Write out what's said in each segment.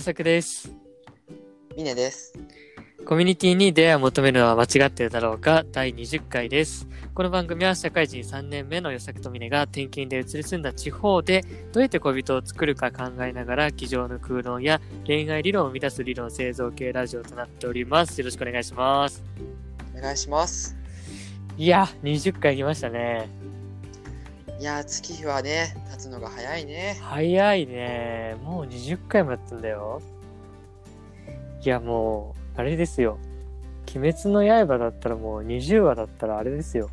よさくです。ミネです。コミュニティに出会いを求めるのは間違っているだろうか？第20回です。この番組は社会人3年目のよさくとみねが転勤で移り住んだ地方でどうやって恋人を作るか考えながら机上の空論や恋愛理論を生み出す理論製造系ラジオとなっております。よろしくお願いします。お願いします。いや、20回来ましたね。いやー、月日はね、経つのが早いね。早いね。もう20回もやったんだよ。いや、もう、あれですよ。鬼滅の刃だったらもう20話だったらあれですよ。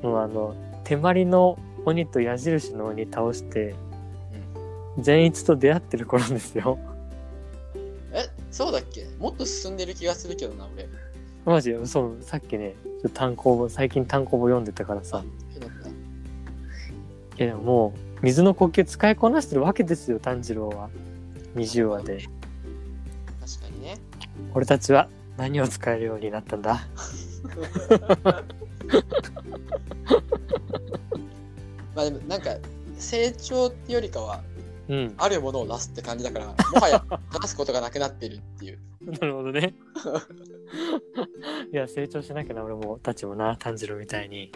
もうあの、手まりの鬼と矢印の鬼倒して、善逸と出会ってる頃ですよ。え、そうだっけ？もっと進んでる気がするけどな、俺。マジそう、さっきね、単行本、最近単行本読んでたからさ。いやでももう、水の呼吸使いこなしてるわけですよ、炭治郎は。20話で。確かにね。俺たちは何を使えるようになったんだ？まあでも、なんか、成長ってよりかは、うん。あるものを出すって感じだから、もはや出すことがなくなってるっていう。なるほどね。いや、成長しなきゃな、俺も、たちもな、炭治郎みたいに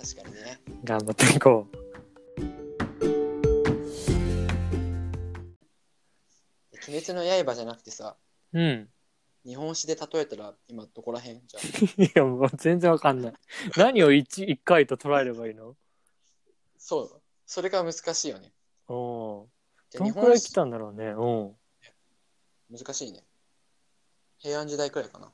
確かにね。頑張っていこう。鬼滅の刃じゃなくてさ、うん。日本史で例えたら、今どこら辺？じゃ いや、もう全然わかんない。何を一一回と捉えればいいの？そう。それが難しいよね。うん。じゃあ日どんくらい来たんだろうね。うん。難しいね。平安時代くらいかな。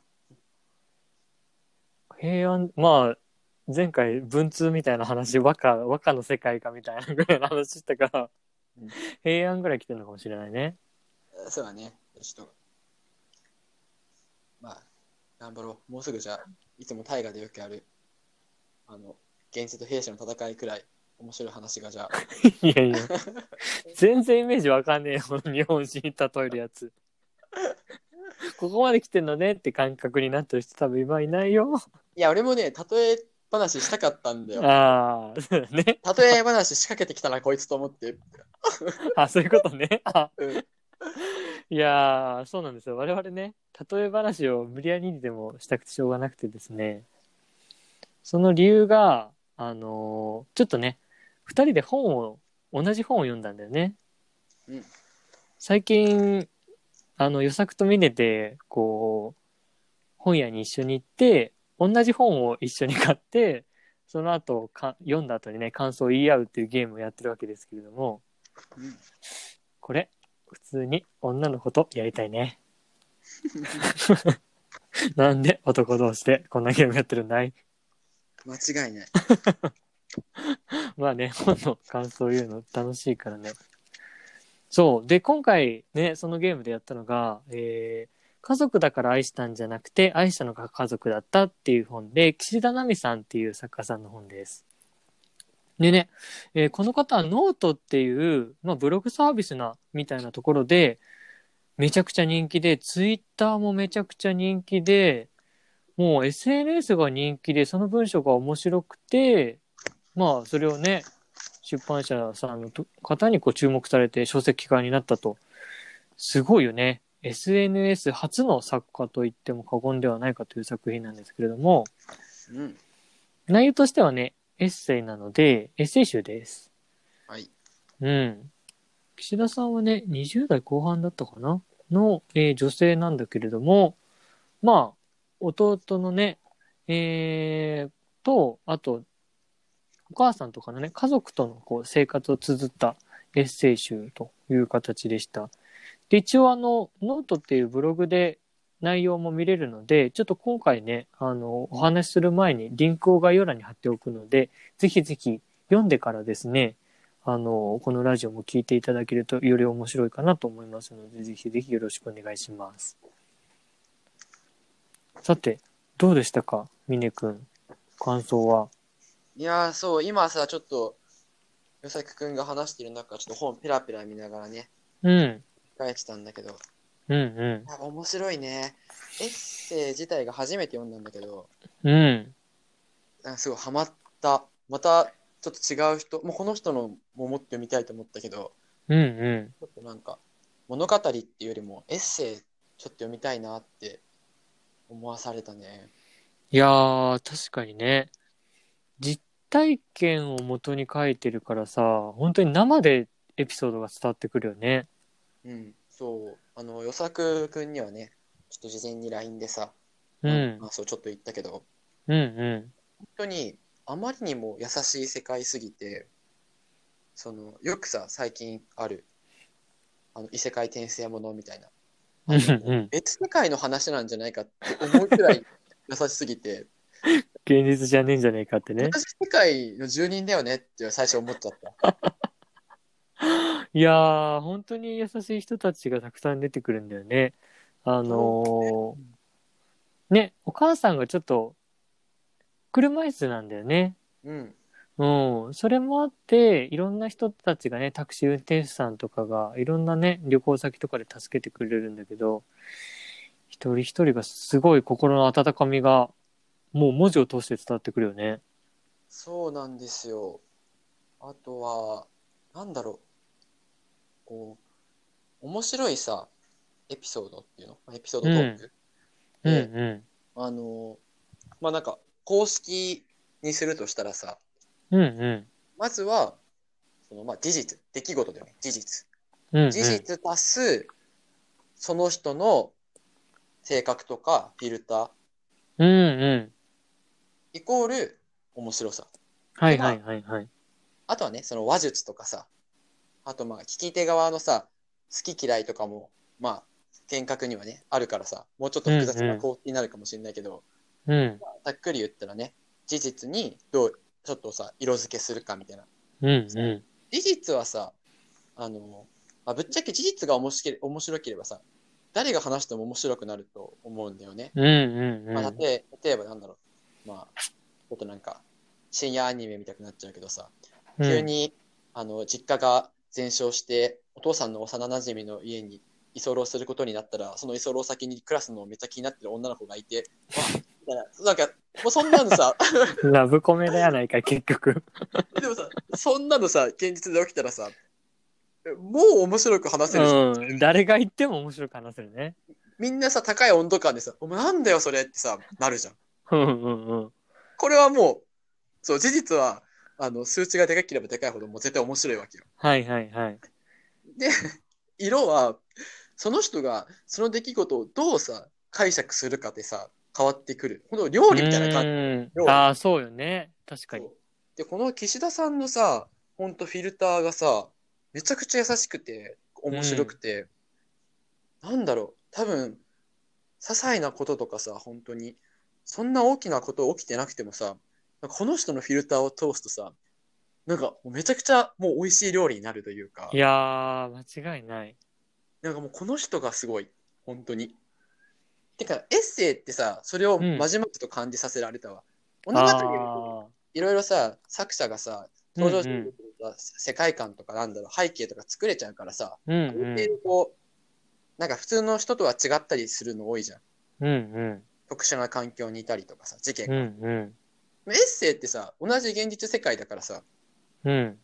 平安、まあ、前回文通みたいな話、和歌、和歌の世界かみたいなぐらいの話したからうん、平安ぐらい来てるのかもしれないね。そうだね。ちょっと、まあ、頑張ろう。もうすぐじゃあ、いつも大河でよくやる、あの、現実と兵士の戦いくらい面白い話がじゃあ、いやいや、全然イメージわかんねえよ、日本史に例えるやつ。ここまで来てんのねって感覚になってる人多分今いないよ。いや、俺もね、例え話したかったんだよ。ああ、そうだね。例え話仕掛けてきたな、こいつと思って。あ、そういうことね。あうんいやー、そうなんですよ。我々ね、例え話を無理やりにでもしたくてしょうがなくてですね、その理由が、あのーちょっとね、二人で本を、同じ本を読んだんだよね。うん。最近、あの、予作とミネで、こう、本屋に一緒に行って、同じ本を一緒に買って、その後か、読んだ後にね、感想を言い合うっていうゲームをやってるわけですけれども、うん。これ、普通に女の子とやりたいね。なんで男同士でこんなゲームやってるんだい？間違いない。まあね、本の感想を言うの楽しいからね。そう。で、今回ね、そのゲームでやったのが、えー家族だから愛したんじゃなくて、愛したのが家族だったっていう本で、岸田奈美さんっていう作家さんの本です。でね、えーこの方はノートっていう、まあ、ブログサービスな、みたいなところで、めちゃくちゃ人気で、ツイッターもめちゃくちゃ人気で、もう SNS が人気で、その文章が面白くて、まあ、それをね、出版社さんのと方にこう注目されて書籍化になったと。すごいよね。SNS 初の作家と言っても過言ではないかという作品なんですけれども、うん。内容としてはね、エッセイなので、エッセイ集です。はい。うん。岸田さんはね、20代後半だったかな？の、えー女性なんだけれども、まあ、弟のね、えー、と、あと、お母さんとかのね、家族とのこう生活を綴ったエッセイ集という形でした。で、一応あの、ノートっていうブログで内容も見れるので、ちょっと今回ね、あの、お話しする前にリンクを概要欄に貼っておくので、ぜひぜひ読んでからですね、あの、このラジオも聞いていただけるとより面白いかなと思いますので、ぜひぜひよろしくお願いします。さて、どうでしたか峰くん。感想は？いやー、そう、今さ、ちょっと、よさきくんが話してる中、ちょっと本ペラペラ見ながらね、うん。書いてたんだけど、うんうあ面白いね。エッセイ自体が初めて読んだんだけど、ん。うん。なんかすごいハマった。またちょっと違う人、もうこの人のももっと読みたいと思ったけど、うんうん。ちょっとなんか物語っていうよりもエッセイちょっと読みたいなって思わされたね。いやー、確かにね。実体験を元に書いてるからさ、本当に生でエピソードが伝わってくるよね。うん、そう。あの、与作くんにはね、ちょっと事前に LINE でさ、うん。まあ、そうちょっと言ったけど、うんうん。本当にあまりにも優しい世界すぎて、その、よくさ、最近ある、あの、異世界転生ものみたいな。うんうん。別世界の話なんじゃないかって思うくらい 優しすぎて、現実じゃねえんじゃねえかってね同。じ世界の住人だよねって最初思っちゃった。いやー、本当に優しい人たちがたくさん出てくるんだよね。あのーね、お母さんがちょっと、車椅子なんだよね。うん。うん。それもあって、いろんな人たちがね、タクシー運転手さんとかが、いろんなね、旅行先とかで助けてくれるんだけど、一人一人がすごい心の温かみが、もう文字を通して伝わってくるよね。そうなんですよ。あとは、なんだろう。こう、面白いさ、エピソードっていうの？エピソードトーク、うんでうあの、まあ、なんか、公式にするとしたらさ、ん。うんうん。まずは、その、まあ、事実、出来事だよね、事実。うんうん。事実足す、その人の性格とかフィルター、うんうん。イコール面白さ。はいはいはいはい。あとはね、その話術とかさ、あとまあ、聞き手側のさ、好き嫌いとかも、まあ、見覚にはね、あるからさ、もうちょっと複雑な構成になるかもしれないけど、うん。ざっくり言ったらね、事実にどう、ちょっとさ、色付けするかみたいな。うんうん。事実はさ、あの、まあ、ぶっちゃけ事実が面白け面白ければさ、誰が話しても面白くなると思うんだよね。うんうんうん。まあ、例え例えばなんだろう、まあ、ちょっとなんか、深夜アニメ見たくなっちゃうけどさ、うん急に、あの、実家が全焼して、お父さんの幼馴染の家に居候することになったら、その居候先に暮らすのめっちゃ気になってる女の子がいて、ななんか、もうそんなのさ、ラブコメだやないか、結局。でもさ、そんなのさ、現実で起きたらさ、もう面白く話せるうん。誰が言っても面白く話せるね。みんなさ、高い温度感でさ、お前なんだよそれってさ、なるじゃん。うんうんうん。これはもう、そう、事実は、あの、数値がでかければでかいほど、もう絶対面白いわけよ。はいはいはい。で、色は、その人が、その出来事をどうさ、解釈するかでさ、変わってくる。ほんと料理みたいな感じ。ああ、そうよね。確かに。で、この岸田さんのさ、ほんとフィルターがさ、めちゃくちゃ優しくて、面白くて、なんだろう、多分、些細なこととかさ、本当に、そんな大きなこと起きてなくてもさ、この人のフィルターを通すとさ、なんかめちゃくちゃもう美味しい料理になるというかい、やー、間違いない。なんかもうこの人がすごい、本当に。てか、エッセイってさ、それをまじまじと感じさせられたわ。物語あいろいろさ、作者がさ、登場人物のさ世界観とかなんだろう、背景とか作れちゃうからさ、ーうんある程度こう、なんか普通の人とは違ったりするの多いじゃん。うん。うん特殊な環境にいたりとかさ、事件うん。うが。んうん。エッセイってさ、同じ現実世界だからさ、うん。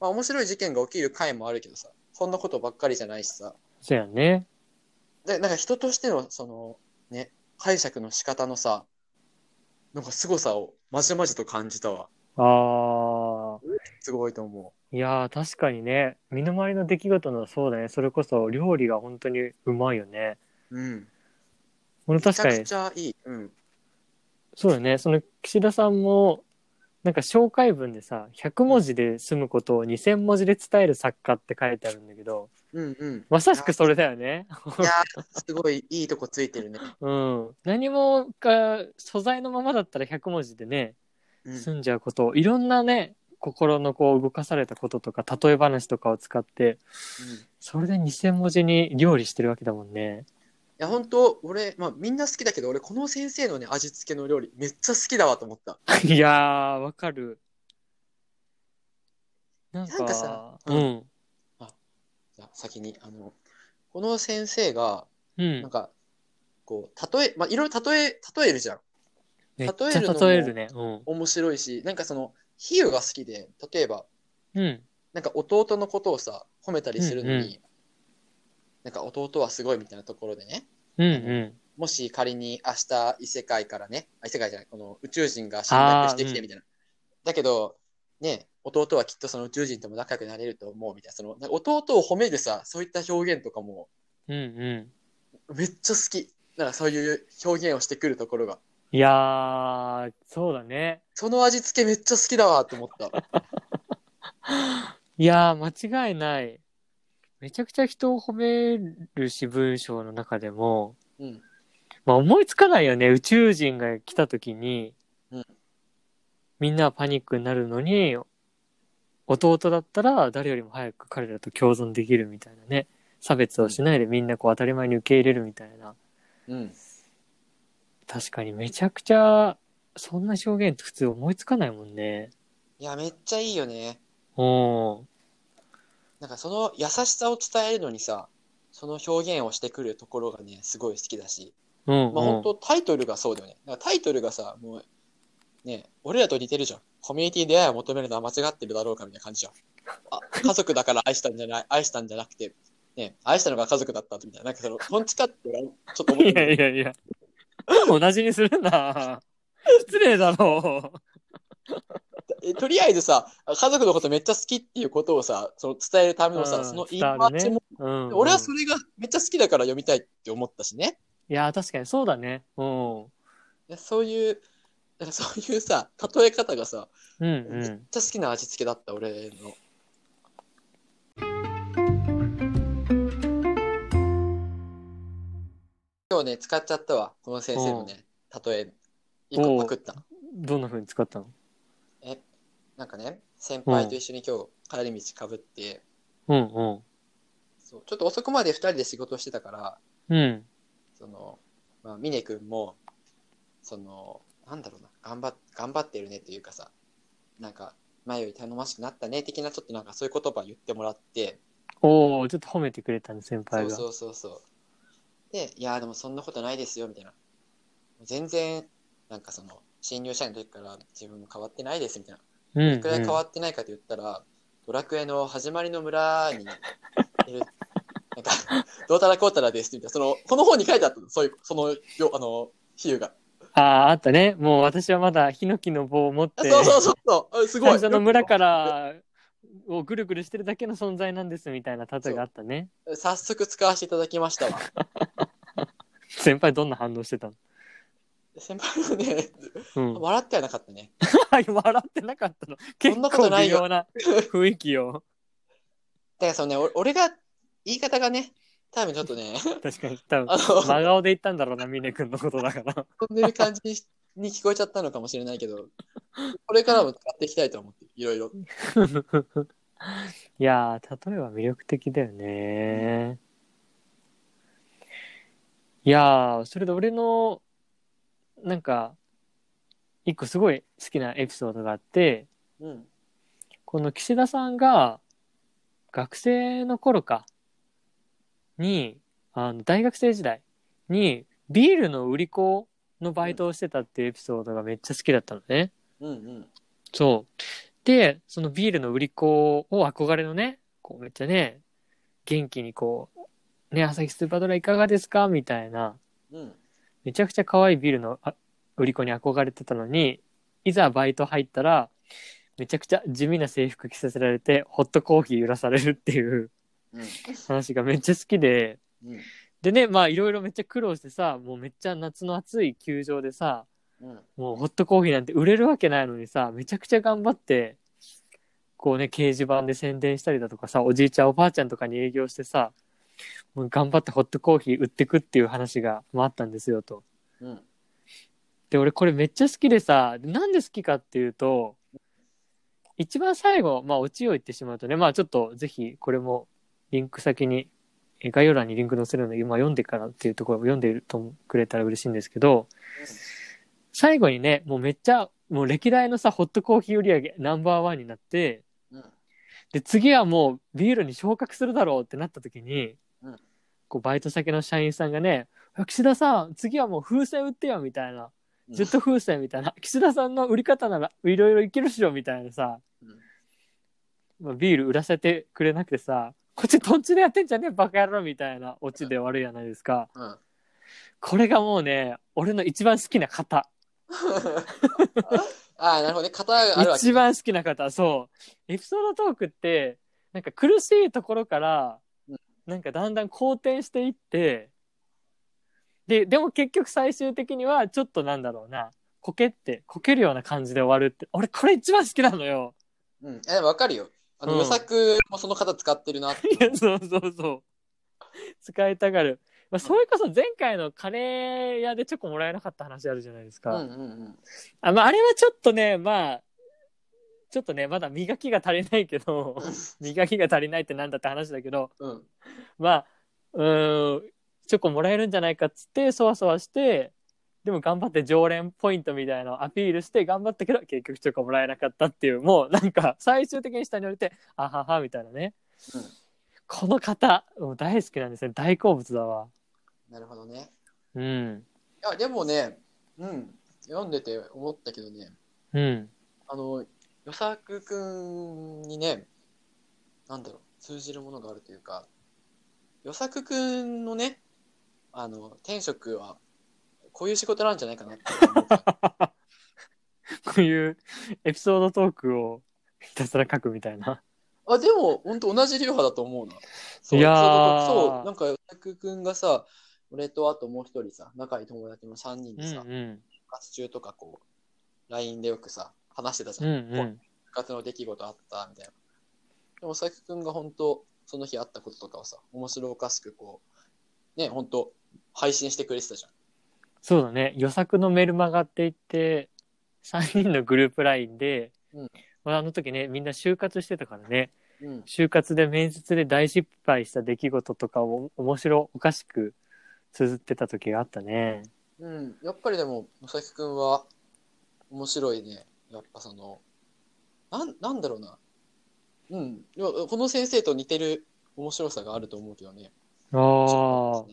まあ面白い事件が起きる回もあるけどさ、そんなことばっかりじゃないしさ、そうやね。で、なんか人としてのその、ね、解釈の仕方のさ、なんか凄さをまじまじと感じたわ。ああ。すごいと思いやー、確かにね。身の回りの出来事のそうだね。それこそ料理が本当にうまいよね。う。うん。この確かにめちゃくち、ゃいい。うん。そうだね。その岸田さんも、なんか紹介文でさ、100文字で済むことを2000文字で伝える作家って書いてあるんだけど、うんうん。まさしくそれだよね。いやー、すごいいいとこついてるね。うん。何もか、素材のままだったら100文字でね、うん。済んじゃうことを、いろんなね、心のこう動かされたこととか、例え話とかを使って、うんそれで2000文字に料理してるわけだもんね。いや、本当俺、まあみんな好きだけど、俺、この先生のね、味付けの料理、めっちゃ好きだわと思った。いやー、わかる。なんか、なんかさう。うんじゃあ先に、あの、この先生が、うんなん。か、こう、例え、まあいろいろ例え、例えるじゃん。めっちゃ例えるね。うん。面白いし、なんかその、比喩が好きで、例えば、うん。なんか弟のことをさ、褒めたりするのに、うんうんなんか弟はすごいみたいなところでね、うんうん。もし仮に明日異世界からね、あ異世界じゃない、この宇宙人が侵略してきてみたいな。だけど、ね、弟はきっとその宇宙人とも仲良くなれると思うみたいな、その弟を褒めるさ、そういった表現とかもうんうん。めっちゃ好き。なんかそういう表現をしてくるところが。いやー、そうだね。その味付けめっちゃ好きだわって思った。いやー、間違いない。めちゃくちゃ人を褒めるし、文章の中でも。うん。まあ思いつかないよね。宇宙人が来た時に、うんみんなはパニックになるのに、弟だったら誰よりも早く彼らと共存できるみたいなね。差別をしないでみんなこう当たり前に受け入れるみたいな。うん。確かにめちゃくちゃ、そんな表現って普通思いつかないもんね。いや、めっちゃいいよね。うん。なんかその優しさを伝えるのにさ、その表現をしてくるところがね、すごい好きだし。うん、うん。まあ本当タイトルがそうだよね。なんかタイトルがさ、もう、ね、俺らと似てるじゃん。コミュニティ出会いを求めるのは間違ってるだろうかみたいな感じじゃん。あ、家族だから愛したんじゃない、愛したんじゃなくて、ね、愛したのが家族だったみたいな。なんかその、どっちかってちょっと思っ いやいやいや。同じにするな。失礼だろえとりあえずさ、家族のことめっちゃ好きっていうことをさ、その伝えるためのさ、うんその言い伝わるね回しも、う。うん、俺はそれがめっちゃ好きだから読みたいって思ったしね。いや、確かにそうだね。うん。いやそういう、なんかそういうさ、例え方がさ、うんめっうちゃ好きな味付けだった、俺の。今日ね、使っちゃったわ、この先生のね、例え。一個パクった。ん。どんな風に使ったの？え、なんかね、先輩と一緒に今日帰り道かぶって、うんうん。そうちょっと遅くまで2人で仕事してたから、うん。その、まあ、峰君も、その、なんだろうな、頑張っ頑張ってるねというかさ、なんか、前より頼もしくなったね的な、ちょっとなんかそういう言葉言ってもらって、おおちょっと褒めてくれたね、先輩が。そうそうそうそう。で、いやーでもそんなことないですよ、みたいな。全然、なんかその、新入社員の時から自分も変わってないです、みたいな。うん、うん。どれくらい変わってないかと言ったら、ドラクエの始まりの村にいる、なんか、どうたらこうたらです、みたいな。その、この本に書いてあったの、そういう、その、よあの、比喩が。ああ、あったね。もう私はまだヒノキの棒を持って、あそうそうそうそう、あすごい。最初の村から、をぐるぐるしてるだけの存在なんですみたいな例えがあったね。早速使わせていただきましたわ。先輩どんな反応してたの？先輩はね、うん。笑ってはなかったね。笑ってなかったの。結そんなこと構ないよ微妙な雰囲気を。だからそのね、お俺が、言い方がね、多分ちょっとね、確かに。多分あの、真顔で言ったんだろうな、峰君のことだから。飛んでる感じに聞こえちゃったのかもしれないけど、これからも使っていきたいと思って、いろいろ。いやー、例えば魅力的だよね。いやー、それで俺の、なんか、一個すごい好きなエピソードがあって、うん。この岸田さんが学生の頃かにあの大学生時代にビールの売り子のバイトをしてたっていうエピソードがめっちゃ好きだったのね。うんうん。そう。で、そのビールの売り子を憧れのね、こうめっちゃね、元気にこう、ね、朝日スーパードライいかがですか？みたいな、うん。めちゃくちゃ可愛いビールのあ売り子に憧れてたのに、いざバイト入ったら、めちゃくちゃ地味な制服着させられて、ホットコーヒー揺らされるっていううん。話がめっちゃ好きで、うん。でね、まあいろいろめっちゃ苦労してさ、もうめっちゃ夏の暑い球場でさ、うん。もうホットコーヒーなんて売れるわけないのにさ、めちゃくちゃ頑張って、こうね、掲示板で宣伝したりだとかさ、おじいちゃんおばあちゃんとかに営業してさ、もう頑張ってホットコーヒー売ってくっていう話が、まあ、あったんですよと。うん。で、俺これめっちゃ好きでさ、でなんで好きかっていうと、一番最後、まあ、オチを言ってしまうとね、まあ、ちょっとぜひ、これも、リンク先に、え概要欄にリンク載せるので、今読んでからっていうところを読んでいるとくれたら嬉しいんですけど、最後にね、もうめっちゃ、もう歴代のさ、ホットコーヒー売り上げナンバーワンになって、うん。で、次はもうビールに昇格するだろうってなった時に、うんこうバイト先の社員さんがね、岸田さん、次はもう風船売ってよみたいな。ずっと風船みたいな。岸田さんの売り方ならいろいろいけるっしょみたいなさ、うんまあ、ビール売らせてくれなくてさ、こっちとんちでやってんじゃねえバカ野郎みたいなオチで終わるじゃないですか。うん。これがもうね、俺の一番好きな型。ああ、なるほどね。型があるわけ。一番好きな方そうエピソードトークってなんか苦しいところからうんなんかだんだん好転していってででも結局最終的にはちょっとなんだろうなこけってこけるような感じで終わるって俺これ一番好きなのようん。え、わかるよ。あの、うんもその型使ってるなって。いやそうそうそう使いたがる、まあ、それこそ前回のカレー屋でチョコもらえなかった話あるじゃないですか、うんうんうん。あまあ、あれはちょっとねまあちょっとねまだ磨きが足りないけど磨きが足りないってなんだって話だけどうん。まあうーんチョコもらえるんじゃないかっつってそわそわしてでも頑張って常連ポイントみたいなのをアピールして頑張ったけど結局チョコもらえなかったっていうもうなんか最終的に下に降りてあははみたいなね、うん。この方もう大好きなんですね。大好物だわ。なるほどね。うん。いや、でもね、うん。読んでて思ったけどね、うん。あの、与作くんにね、なんだろう、通じるものがあるというか、与作くんのね、あの、転職は、こういう仕事なんじゃないかなって思う。こういうエピソードトークをひたすら書くみたいなあ、でも、本当同じ流派だと思うな。そう、いやーそう、なんか、与作くんがさ、俺とあともう一人さ、仲いい友達の3人でさ、うんうん部活中とかこう、LINE でよくさ、話してたじうゃん。んうん部活の出来事あったみたいな。でも、佐伯くんが本当、その日あったこととかをさ、面白おかしくこう、ね、本当配信してくれてたじゃん。そうだね予作のメルマガって言って3人のグループ LINE で、うんまあ、あの時ねみんな就活してたからねうん。就活で面接で大失敗した出来事とかを面白おかしく綴ってた時があったねうん。やっぱりでも、佐伯くんは、面白いね。やっぱその、なん、なんだろうな。うん。この先生と似てる面白さがあると思うけどね。ああ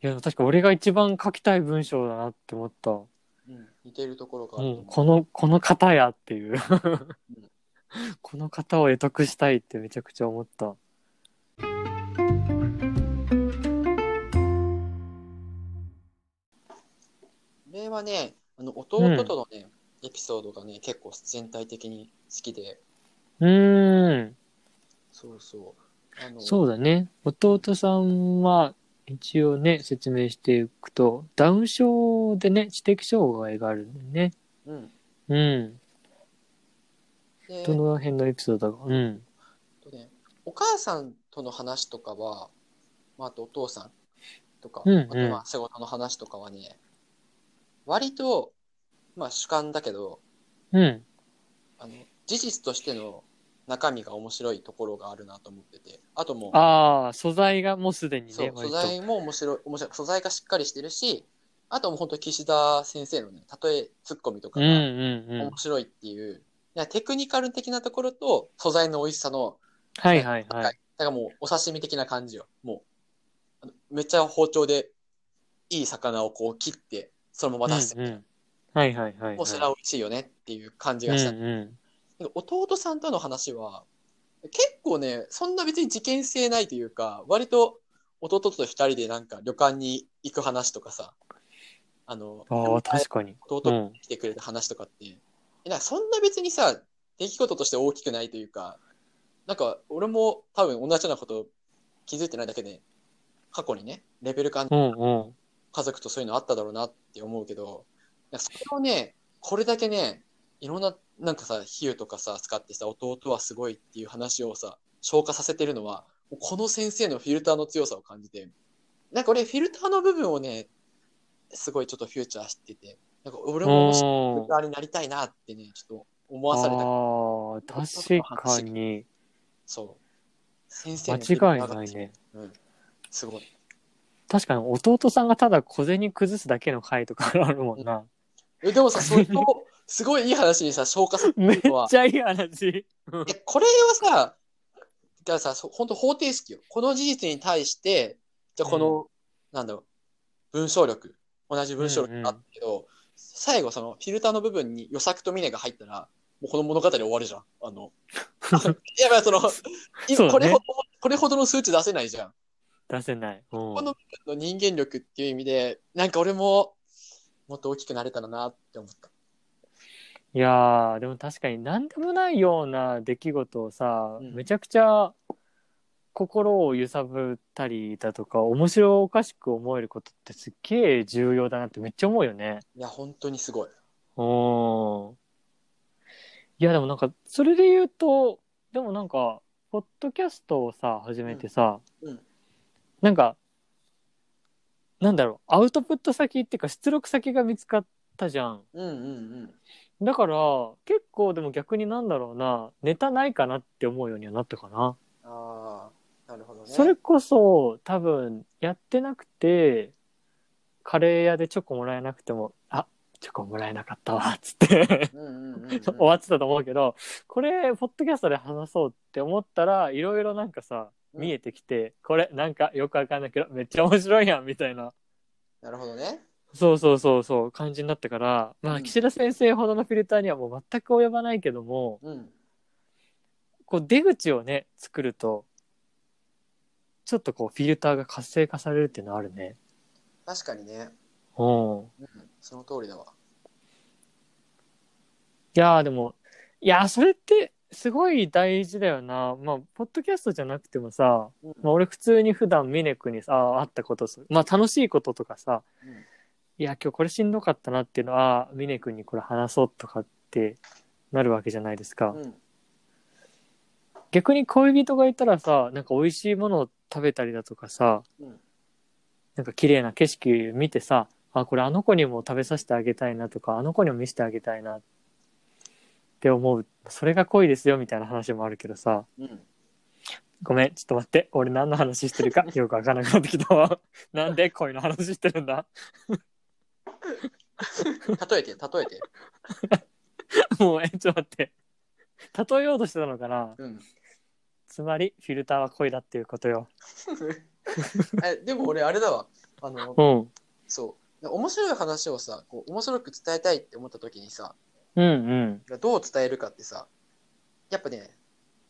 いや確か俺が一番書きたい文章だなって思った、うん。似てるところがあうん。このこの方やっていう この方を得得したいってめちゃくちゃ思ったこれはね、あの、弟とのね、エピソードがね、結構全体的に好きで、うーんそうそう。あの、そうだね。弟さんは、一応ね、説明していくと、ダウン症でね、知的障害があるんだよね。うん。うん。で、どの辺のエピソードが。うん。とね、お母さんとの話とかは、まあ、あとお父さんとか、うんうんあとまあ仕事の話とかはね、割と、まあ主観だけど、うん。あの、事実としての中身が面白いところがあるなと思ってて、あともう、ああ、素材がもうすでにね、そう、素割と。材も面白い、面白い、素材がしっかりしてるし、あともう本当岸田先生のね、例えツッコミとかがうんうんうん面。白いっていう、いやテクニカル的なところと素材の美味しさのはいはいは。はいい。だからもうお刺身的な感じよ。もう、あのめっちゃ包丁でいい魚をこう切って、そのまま出して、うんうんはいはいはいはい。もうそれは美味しいよねっていう感じうんがした。うん。で弟さんとの話は、結構ね、そんな別に事件性ないというか、割と弟と二人でなんか旅館に行く話とかさ、あの、ああ、確かに。弟が来てくれた話とかって、えなんかそんな別にさ、出来事として大きくないというか、なんか俺も多分同じようなこと気づいてないだけで、過去にね、レベル感うんうん。家族とそういうのあっただろうなって思うけど、それをね、これだけね、いろんな、なんかさ、比喩とかさ、使ってさ、弟はすごいっていう話をさ、消化させてるのは、この先生のフィルターの強さを感じて、なんか俺フィルターの部分をね、すごいちょっとフューチャーしてて、なんか俺もフィおルターになりたいなってね、ちょっと思わされた。ああ、確かに。そう。先生の間違いないね。うん。すごい。確かに弟さんがただ小銭崩すだけの回とかあるもんな。え、でもさ、それを、すごいいい話にさ、消化させてめっるのは、ちゃいい話。うんえ、これはさ、だからさ、そ本当方程式よ。この事実に対して、じゃあこの、なんだろう、文章力、同じ文章力があったけど、最後そのフィルターの部分に予作と峰が入ったら、もうこの物語終わるじゃん。あの、いや、まあその、そう今ねこれほど、これほどの数値出せないじゃん。出せない。うんこのの人間力っていう意味で、なんか俺も、もっと大きくなれたらなって思った。いやーでも確かに何でもないような出来事をさ、うんめちゃくちゃ心を揺さぶったりだとか面白おかしく思えることってすっげえ重要だなってめっちゃ思うよね。いや、本当にすごい。うん。いやでもなんかそれで言うとでもなんかポッドキャストをさ始めてさ、うんうんなんかなんだろうアウトプット先っていうか出力先が見つかったじゃん。うんうんうん。だから結構でも逆になんだろうなネタないかなって思うようにはなったかな。ああ、なるほどね。それこそ多分やってなくてカレー屋でチョコもらえなくてもあチョコもらえなかったわっつってうんうんうんうん、終わってたと思うけどこれポッドキャストで話そうって思ったらいろいろなんかさうん見えてきて、これなんかよくわかんないけどめっちゃ面白いやんみたいななるほどね。そうそうそうそう感じになったからまうんあ岸田先生ほどのフィルターにはもう全く及ばないけどもうん。こう出口をね作るとちょっとこうフィルターが活性化されるっていうのはあるね。確かにね。うんうん。その通りだわ。いやーでもいやーそれってすごい大事だよな。まあポッドキャストじゃなくてもさ、うん。まあ、俺普通に普段ミネ君にさあー会ったことすまあ楽しいこととかさうん。いや今日これしんどかったなっていうのはミネ君にこれ話そうとかってなるわけじゃないですか、うん。逆に恋人がいたらさなんか美味しいものを食べたりだとかさうん。なんか綺麗な景色見てさあこれあの子にも食べさせてあげたいなとかあの子にも見せてあげたいなって思うそれが恋ですよみたいな話もあるけどさうん。ごめんちょっと待って俺何の話してるか よくわからなくなってきたわなんで恋の話してるんだ？例えて、例えて。もうえちょっと待って例えようとしてたのかな？うん。つまりフィルターは恋だっていうことよ えでも俺、あれだわ。あの、うんそう。面白い話をさ、こう面白く伝えたいって思った時にさ、うんうん。どう伝えるかってさ、やっぱね、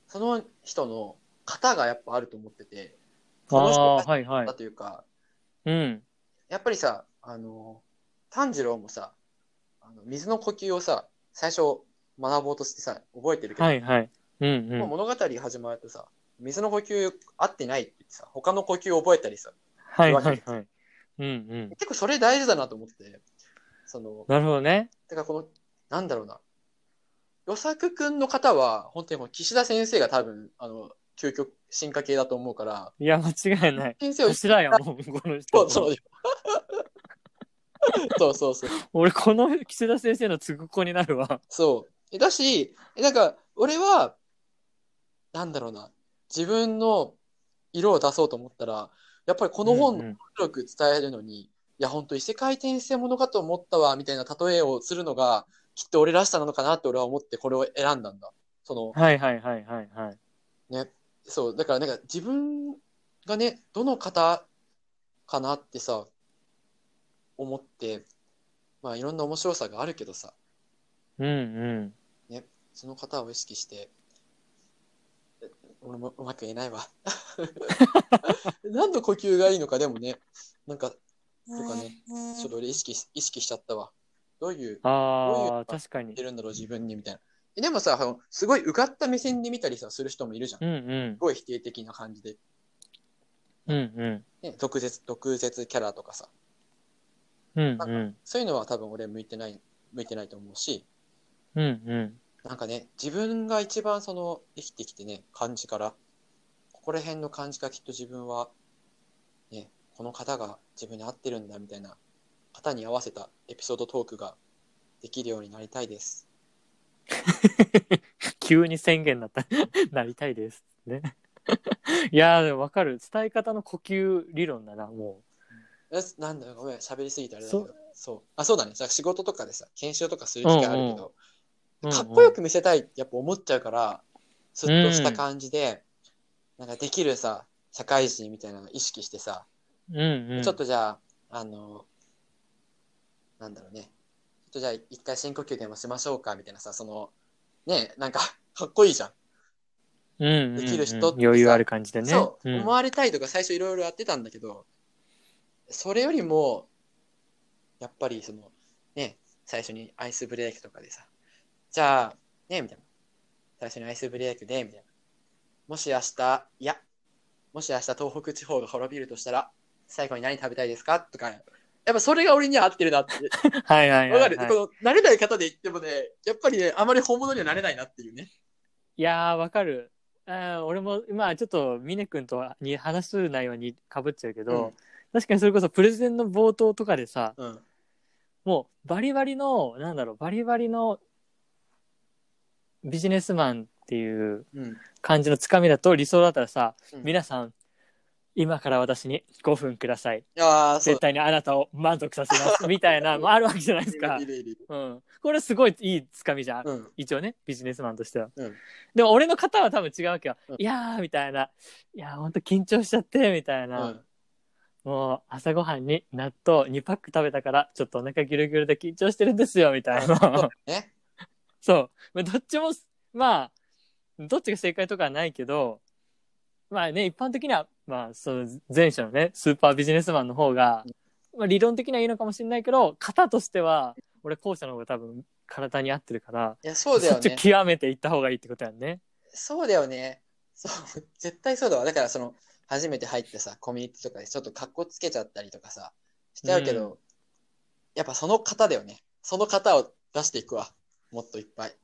その人の型がやっぱあると思ってて、その人ああがはいはい。だというか、うん。やっぱりさ、あの、炭治郎もさ、あの水の呼吸をさ、最初学ぼうとしてさ、覚えてるけど、はいはい。うんうん。もう物語始まるとさ、水の呼吸合ってないって言ってさ、他の呼吸を覚えたりさ、はいはいはい。うんうん。結構それ大事だなと思って、その、なるほどね。だからこの、なんだろうな。与作くんの方は、本当にもう岸田先生が多分、あの、究極進化系だと思うから、いや間違いない先生を、そ頭やもんこの人うそう。そうそうそう。俺この岸田先生のつぐ子になるわそう。えだし、えなんか、俺は、なんだろうな。自分の色を出そうと思ったら、やっぱりこの本のうんうん広く伝えるのに、いや、本当異世界転生ものかと思ったわ、みたいな例えをするのが、きっと俺らしさなのかなって俺は思ってこれを選んだんだ。その、はいはいはいはいはいね、そう、だからなんか自分がね、どの方かなってさ、思って、まあいろんな面白さがあるけどさ、うんうんその方を意識して、え俺もうまく言えないわ。何の呼吸がいいのかでもね、なんか、とかね、ちょっと俺意識し意識しちゃったわ。どういう、どういうああ確かに。出るんだろう自分にみたいな。えでもさ、すごいうがった目線で見たりさ、する人もいるじゃん。すうんうん。ごい否定的な感じで。うんうん。ね、毒舌、毒舌キャラとかさ。うんうん。そういうのは多分俺向いてない、向いてないと思うし、うんうん。なんかね、自分が一番その生きてきてね、感じから、ここら辺の感じがきっと自分は、ね、この方が自分に合ってるんだみたいな方に合わせたエピソードトークができるようになりたいです。急に宣言だった。なりたいです。ね。いやーでも分かる。伝え方の呼吸理論だなもえなんだよ、ごめん、喋りすぎてあれだけそど。そう。あ、そうだね。さ仕事とかでさ、研修とかする機会あるけど、う、かっこよくく見せたいってやっぱ思っちゃうから、スッとした感じで、なんかできるさ、社会人みたいなのを意識してさ、うんうん。ちょっとじゃあ、あの、なんだろうね。ちょっとじゃあ一回深呼吸でもしましょうかみたいなさ、その、ねなんかかっこいいじゃん。うんうんうんできる人ってさ余裕ある感じでね。そう、ん思われたいとか最初いろいろやってたんだけど、それよりも、やっぱりその、ね、最初にアイスブレイクとかでさ、じゃあ、ね、みたいな。最初にアイスブレイクで、みたいな。もし明日、いや、もし明日東北地方が滅びるとしたら、最後に何食べたいですか？とか、やっぱそれが俺には合ってるなって。はいはいはい、わかはい。る、この慣れない方で言ってもね、やっぱりね、あまり本物にはなれないなっていうね。いやー、わかる。あー俺も、まあちょっと、峰君とはに話す内容にかぶっちゃうけど、うん確かにそれこそプレゼンの冒頭とかでさ、うん。もうバリバリの、なんだろう、バリバリのビジネスマンっていううん。感じのつかみだと理想だったらさ、うん皆さん、今から私に5分ください。ああ、そう絶。対にあなたを満足させます。みたいな、もあるわけじゃないですかい。るいるいるうん。これすごいいいつかみじゃん。うん。一応ね、ビジネスマンとしては。うんでも俺の方は多分違うわけよ。うんいやー、みたいな。いやー、ほんと緊張しちゃって、みたいな。うん。もう朝ごはんに納豆2パック食べたから、ちょっとお腹ギュルギュルで緊張してるんですよ、みたいな。ね。そう。まあどっちも、まあ、どっちが正解とかはないけど、まあね、一般的には、まあ、その前者のね、スーパービジネスマンの方が、まあ理論的にはいいのかもしれないけど、型としては、俺後者の方が多分体に合ってるから、いや、そうだよっちね。極めていった方がいいってことやんね。そうだよね。そう、絶対そうだわ。だから、その、初めて入ってさ、コミュニティとかでちょっと格好つけちゃったりとかさ、しちゃうけど、うやっぱその型だよね。その型を出していくわ。もっといっぱい。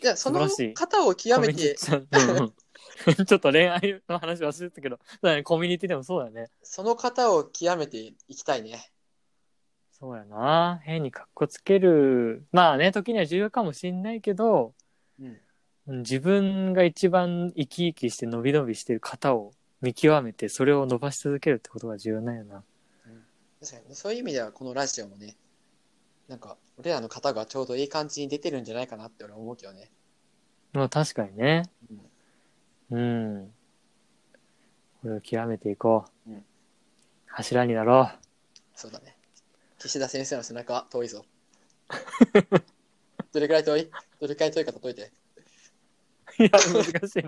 じゃあ、その素晴らしい型を極めて、ちょっと恋愛の話忘れてたけど、ね、コミュニティでもそうだね。その型を極めていきたいね。そうやな。変に格好つける。まあね、時には重要かもしんないけど、うん。うん自分が一番生き生きして伸び伸びしてる型を見極めて、それを伸ばし続けるってことが重要なんやな。確かにね、そういう意味では、このラジオもね、なんか、俺らの型がちょうどいい感じに出てるんじゃないかなって俺は思うけどね。まあ確かにね。うんうん。これを極めていこう。うん柱になろそうだね。岸田先生の背中遠いぞ。どれくらい遠い？どれくらい遠いか例えて。う。いや、難しい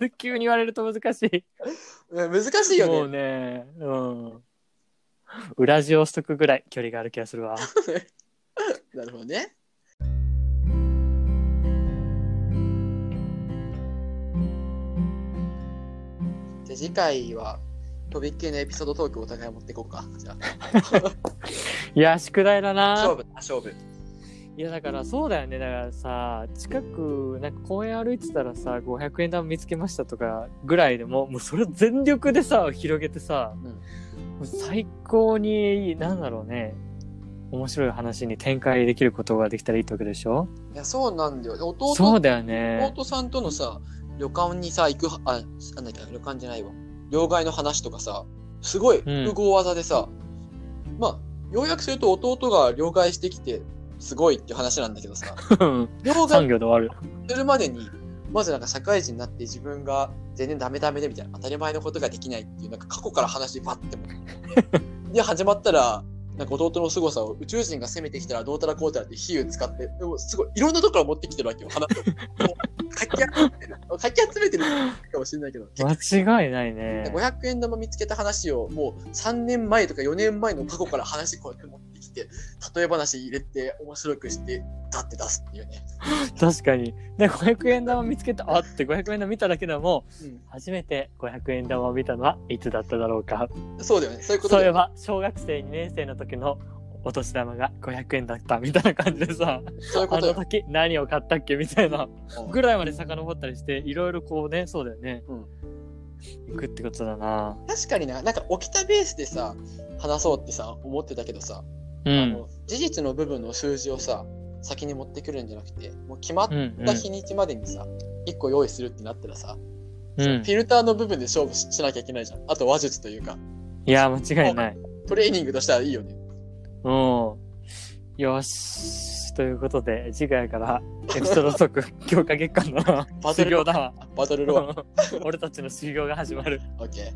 ね。急に言われると難しい。うん難しいよもうね。ね、うん。裏地をしとくぐらい距離がある気がするわ。なるほどね。じゃあ次回は、とびっきりのエピソードトークをお互い持っていこうか。じゃあ、いや、宿題だな。勝負だ、勝負。いやだからそうだよねだからさ近くなんか公園歩いてたらさ500円玉見つけましたとかぐらいでももうそれを全力でさ広げてさ、うん最高になんだろうね面白い話に展開できることができたらいいってわけでしょ？いや、そうなんだよ。弟そうだよね弟さんとのさ、旅館にさ、行くは、あ、なんだっけ、旅館じゃないわ。両替の話とかさ、すごい複合技でさ、まあ、要約すると弟が両替してきて、すごいっていう話なんだけどさ、両産替業で終わるするまでに、まずなんか社会人になって自分が全然ダメダメでみたいな、当たり前のことができないっていう、なんか過去から話バッてもう。で、始まったら、なんか弟の凄さを宇宙人が攻めてきたらどうたらこうたらって比喩使って、でもすごいいろんなところから持ってきてるわけよ、話を。もうかき集めてる。かき集めてるかもしれないけど、間違いないね500円玉見つけた話をもう3年前とか4年前の過去から話こうやって持ってきて、例え話入れて面白くして、だって出すっていうね。確かに。で500円玉見つけた。あって500円玉見ただけでもうん。初めて500円玉を見たのはいつだっただろうか。そうだよね。そういうこと。そういえば小学生2年生の時のお年玉が500円だったみたいな感じでさあのそういうことよ。時何を買ったっけみたいなうん。ぐらいまで遡ったりしていろいろこうねそうだよね、うん。行くってことだな。確かにな、なんか起きたベースでさ、話そうってさ、思ってたけどさ、うん。あの事実の部分の数字をさ、先に持ってくるんじゃなくて、もう決まっうんた日にちまでにさ、1個用意するってなったらさ、うん、うんフィルターの部分で勝負ししなきゃいけないじゃん。あと話術というか、いや間違いない。トレーニングとしてはいいよね。うん。よし。ということで次回からエピソードトーク 強化月間のバトル修行だわ。バトルロー。俺たちの修行が始まる。オッケ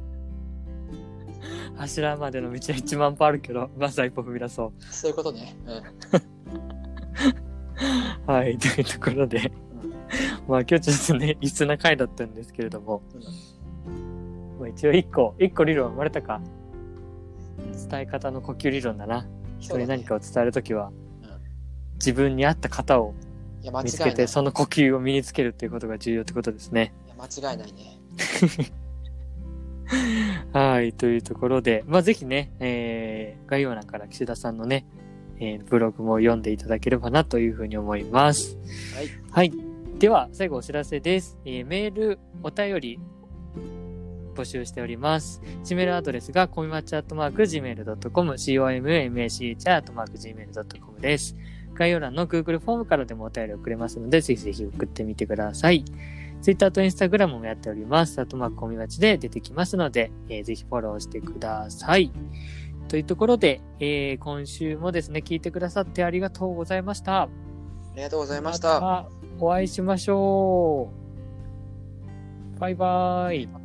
柱までの道は1万歩あるけどまずは一歩踏み出そうー。そういうことね。うん。はい、というところで、まあ今日ちょっとね、異質な回だったんですけれども、まあ、一応一個、一個理論生まれたか？伝え方の呼吸理論だな。人に何かを伝えるときは、うん自分に合った型を見つけて。その呼吸を身につけるっていうことが重要ってことですね。いや間違いないね。はい、というところで、まあ、ぜひね、えー、概要欄から岸田さんのね、えーブログも読んでいただければなというふうに思います。はい。はい。では、最後お知らせです。えーメール、お便り、募集しております。Gmail メールアドレスが、コミマチアットマーク Gmail.com、commachi アットマーク Gmail.com です。概要欄の Google フォームからでもお便り送れますので、ぜひぜひ送ってみてください。Twitter と Instagram もやっております。アットマークコミマチで出てきますので、えーぜひフォローしてください。というところで、えー今週もですね、聞いてくださってありがとうございました。ありがとうございました。たお会いしましょう。バイバイ。はい